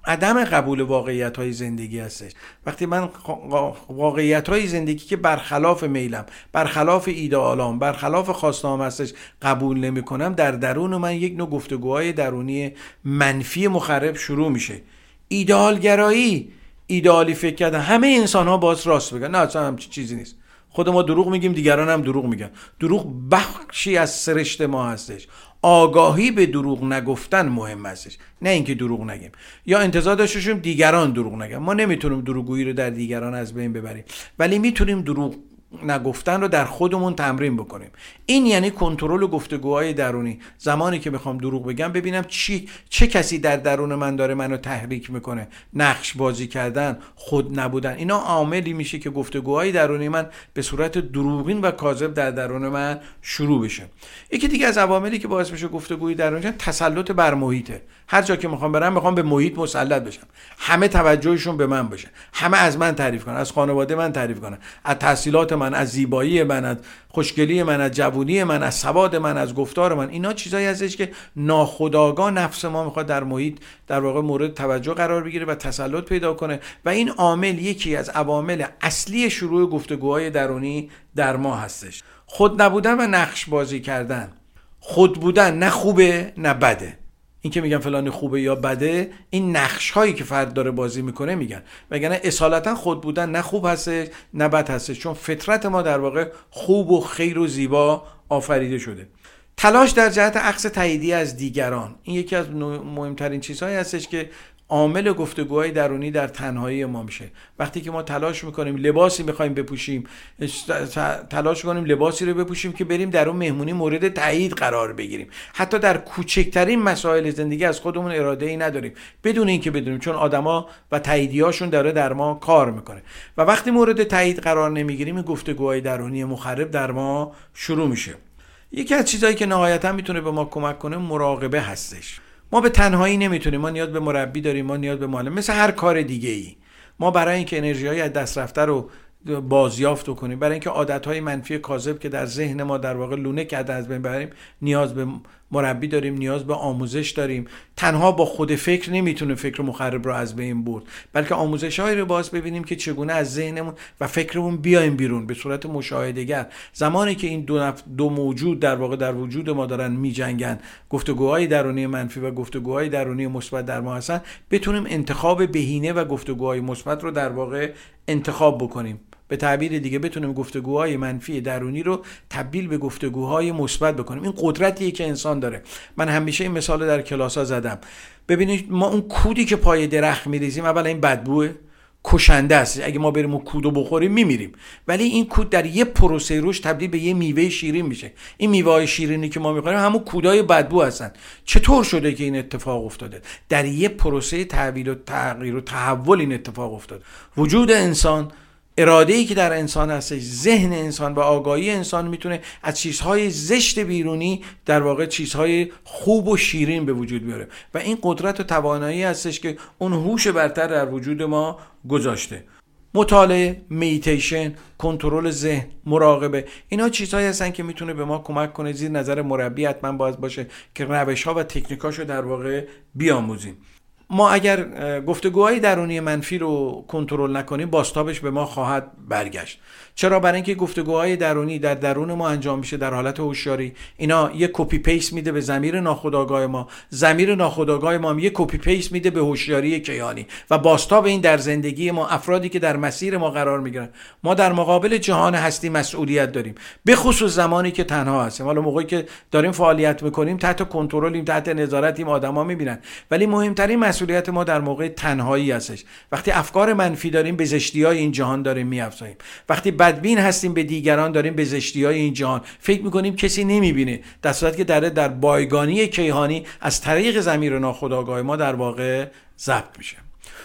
عدم قبول واقعیت های زندگی هستش. وقتی من واقعیت های زندگی که برخلاف میلم برخلاف ایدئالام برخلاف خواستام هستش قبول نمی کنم در درون من یک نوع گفتگوهای درونی منفی مخرب شروع میشه. ایدئالگرایی ایدئالی فکر کردن همه انسان ها باز راست بگن نه اصلا همچی چیزی نیست. خود ما دروغ میگیم دیگران هم دروغ میگن. دروغ بخشی از سرشت ما هستش. آگاهی به دروغ نگفتن مهم هستش. نه اینکه دروغ نگیم. یا انتظار داشته دیگران دروغ نگن. ما نمی‌تونیم دروغگویی رو در دیگران از بین ببریم. ولی می‌تونیم دروغ نگفتن رو در خودمون تمرین بکنیم. این یعنی کنترل گفتگوهای درونی. زمانی که می‌خوام دروغ بگم ببینم چی چه کسی در درون من داره منو تحریک می‌کنه. نقش بازی کردن خود نبودن. اینا عاملی میشه که گفتگوهای درونی من به صورت دروغین و کاذب در درون من شروع بشه. یکی دیگه از عواملی که باعث میشه گفتگوی درونی تسلط بر محیطه. هر جا که می‌خوام برم می‌خوام به محیط مسلط بشم. همه توجهشون به من باشه. همه از من تعریف کنن. از خانواده من تعریف کنن. از تحصیلات من از زیبایی من از خوشگلی من از جوونی من از سواد من از گفتار من. اینا چیزایی هستش که ناخداگاه نفس ما می‌خواد در محیط در واقع مورد توجه قرار بگیره و تسلط پیدا کنه. و این عامل یکی از عوامل اصلی شروع گفتگوهای درونی در ما هستش. خود نبودن و نقش بازی کردن. خود بودن نه خوبه نه بده. این که میگن فلان خوبه یا بده این نقش هایی که فرد داره بازی می‌کنه میگن. وگرنه اصالتا خود بودن نه خوب هستش نه بد هستش چون فطرت ما در واقع خوب و خیر و زیبا آفریده شده. تلاش در جهت عکس تاییدی از دیگران. این یکی از مهمترین چیزهایی هستش که عامل گفتگوهای درونی در تنهایی ما میشه. وقتی که ما تلاش می‌کنیم لباسی می‌خوایم بپوشیم تلاش کنیم لباسی رو بپوشیم که بریم در اون مهمونی مورد تایید قرار بگیریم. حتی در کوچکترین مسائل زندگی از خودمون اراده ای نداریم. بدون اینکه بدونیم چون آدما و تاییدیاشون داره در ما کار می‌کنه. و وقتی مورد تایید قرار نمی‌گیریم این گفتگوهای درونی مخرب در ما شروع میشه. یکی از چیزهایی که نهایتا می‌تونه به ما کمک کنه مراقبه هستش. ما به تنهایی نمی‌تونیم ما نیاز به مربی داریم ما نیاز به معلم. مثل هر کار دیگه ای ما برای اینکه انرژی های از دست رفته رو بازیافت کنیم برای اینکه عادت های منفی کاذب که در ذهن ما در واقع لونه کرده از بین بریم نیاز به مربی داریم نیاز به آموزش داریم. تنها با خود فکر نمی‌تونه فکر مخرب رو از بین برد. بلکه آموزش هایی رو باز ببینیم که چگونه از ذهنمون و فکرمون بیایم بیرون. به صورت مشاهدهگر زمانی که این دو. دو موجود در واقع در وجود ما دارن میجنگن گفتگوهای درونی منفی و گفتگوهای درونی مثبت در ما هستن بتونیم انتخاب بهینه و گفتگوهای مثبت رو در واقع انتخاب بکنیم. به تعبیر دیگه بتونیم گفتگوهای منفی درونی رو تبدیل به گفتگوهای مثبت بکنیم. این قدرتیه که انسان داره. من همیشه این مثال در کلاس ها زدم. ببینید ما اون کودی که پای درخت میریزیم اول این بدبوه کشنده است. اگه ما بریم اون کودو بخوریم میمیریم. ولی این کود در یه پروسه روش تبدیل به یه میوه شیرین میشه. این میوه های شیرینی که ما می‌خوریم همون کودای بدبو هستن. چطور شده که این اتفاق افتاده؟ در یه پروسه تحویل و تغییر و تحول این اتفاق افتاد. وجود انسان اراده ای که در انسان هستش ذهن انسان و آگاهی انسان می‌تونه از چیزهای زشت بیرونی در واقع چیزهای خوب و شیرین به وجود بیاره. و این قدرت و توانایی هستش که اون هوش برتر در وجود ما گذاشته. مطالعه مدیتیشن کنترل ذهن مراقبه اینا چیزهایی هستن که می‌تونه به ما کمک کنه زیر نظر مربی حتما باید باشه که روش ها و تکنیکاشو در واقع بیاموزیم. ما اگر گفتگوهای درونی منفی رو کنترل نکنیم بازتابش به ما خواهد برگشت. چرا برای اینکه گفتگوهای درونی در درون ما انجام میشه در حالت هوشیاری؟ اینا یه copy paste میده به ضمیر ناخودآگاه ما. ضمیر ناخودآگاه ما هم یه copy paste میده به هوشیاری کیهانی و بازتاب این در زندگی ما افرادی که در مسیر ما قرار می‌گیرن. ما در مقابل جهان هستی مسئولیت داریم. به خصوص زمانی که تنها هستیم. حالا موقعی که داریم فعالیت می‌کنیم تحت کنترلیم تحت نظارتیم آدما می‌بینن. ولی مهمترین مسئولیت ما در موقع تنهایی هستش. وقتی افکار منفی داریم به زشتی های این جهان داریم میافزاییم. وقتی بدبین هستیم به دیگران داریم به زشتی های این جهان. فکر می‌کنیم کسی نمی‌بینه. در صورتی که در در بایگانی کیهانی از طریق زمیر ناخودآگاه ما در واقع ضبط میشه.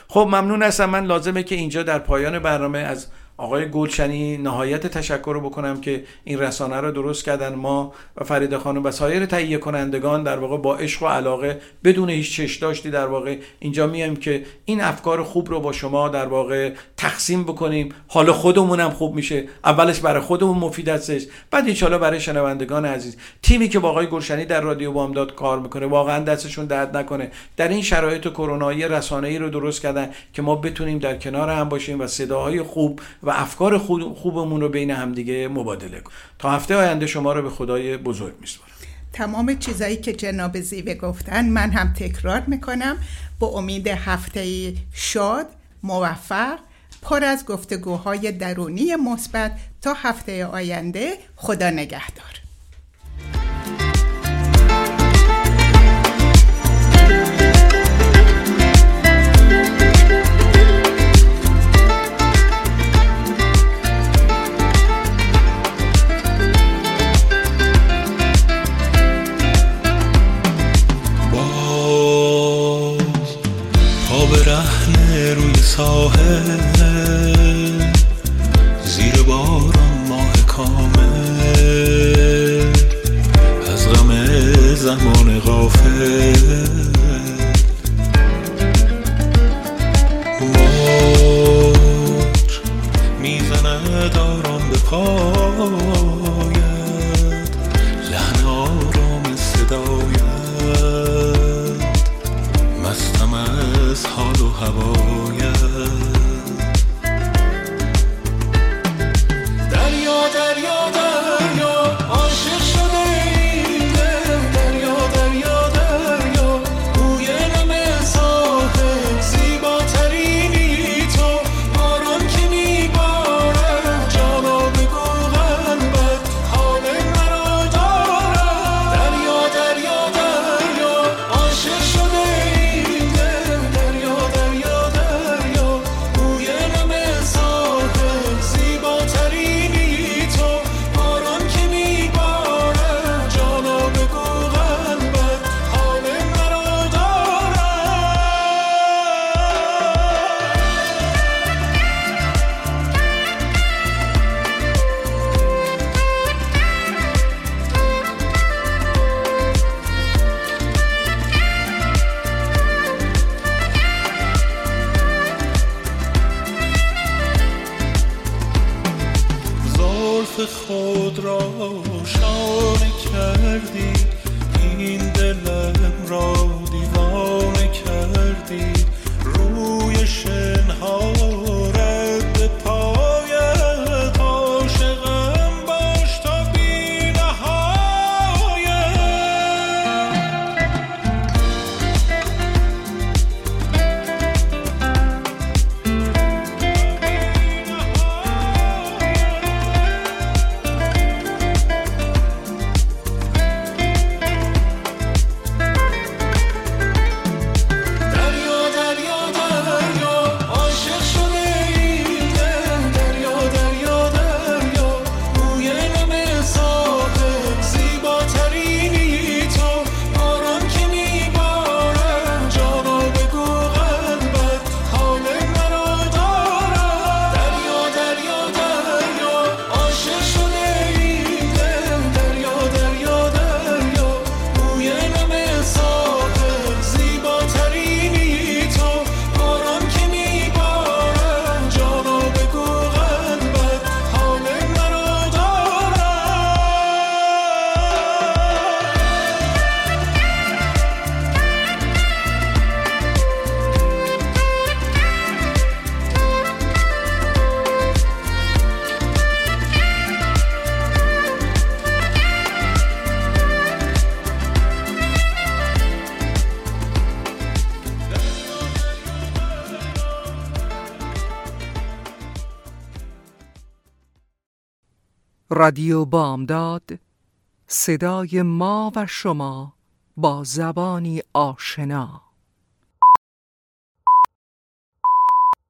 خب ممنون هستم. من لازمه که اینجا در پایان برنامه از آقای گلشنی نهایت تشکر رو بکنم که این رسانه رو درست کردن. ما و فرید خانم و سایر تهیه کنندگان در واقع با عشق و علاقه بدون هیچ چش داشتی. در واقع اینجا میایم که این افکار خوب رو با شما در واقع تقسیم بکنیم. حالا خودمونم خوب میشه. اولش برای خودمون مفید هستش. بعد ان برای شنوندگان عزیز. تیمی که با آقای گلشنی در رادیو بامداد کار می‌کنه واقعا دستشون درد نکنه. در این شرایط کرونایی رسانه‌ای رو درست کردن که ما بتونیم در کنار هم باشیم و صداهای خوب و افکار خوبمون رو بین همدیگه مبادله کن. تا هفته آینده شما رو به خدای بزرگ میسپارم. تمام چیزایی که جناب زیوه گفتن من هم تکرار می‌کنم. با امید هفته شاد موفق پر از گفتگوهای درونی مثبت تا هفته آینده. خدا نگهدار. ساحل زیر باران ماه کامل از غم زمان غافل. رادیو بامداد صدای ما و شما با زبانی آشنا.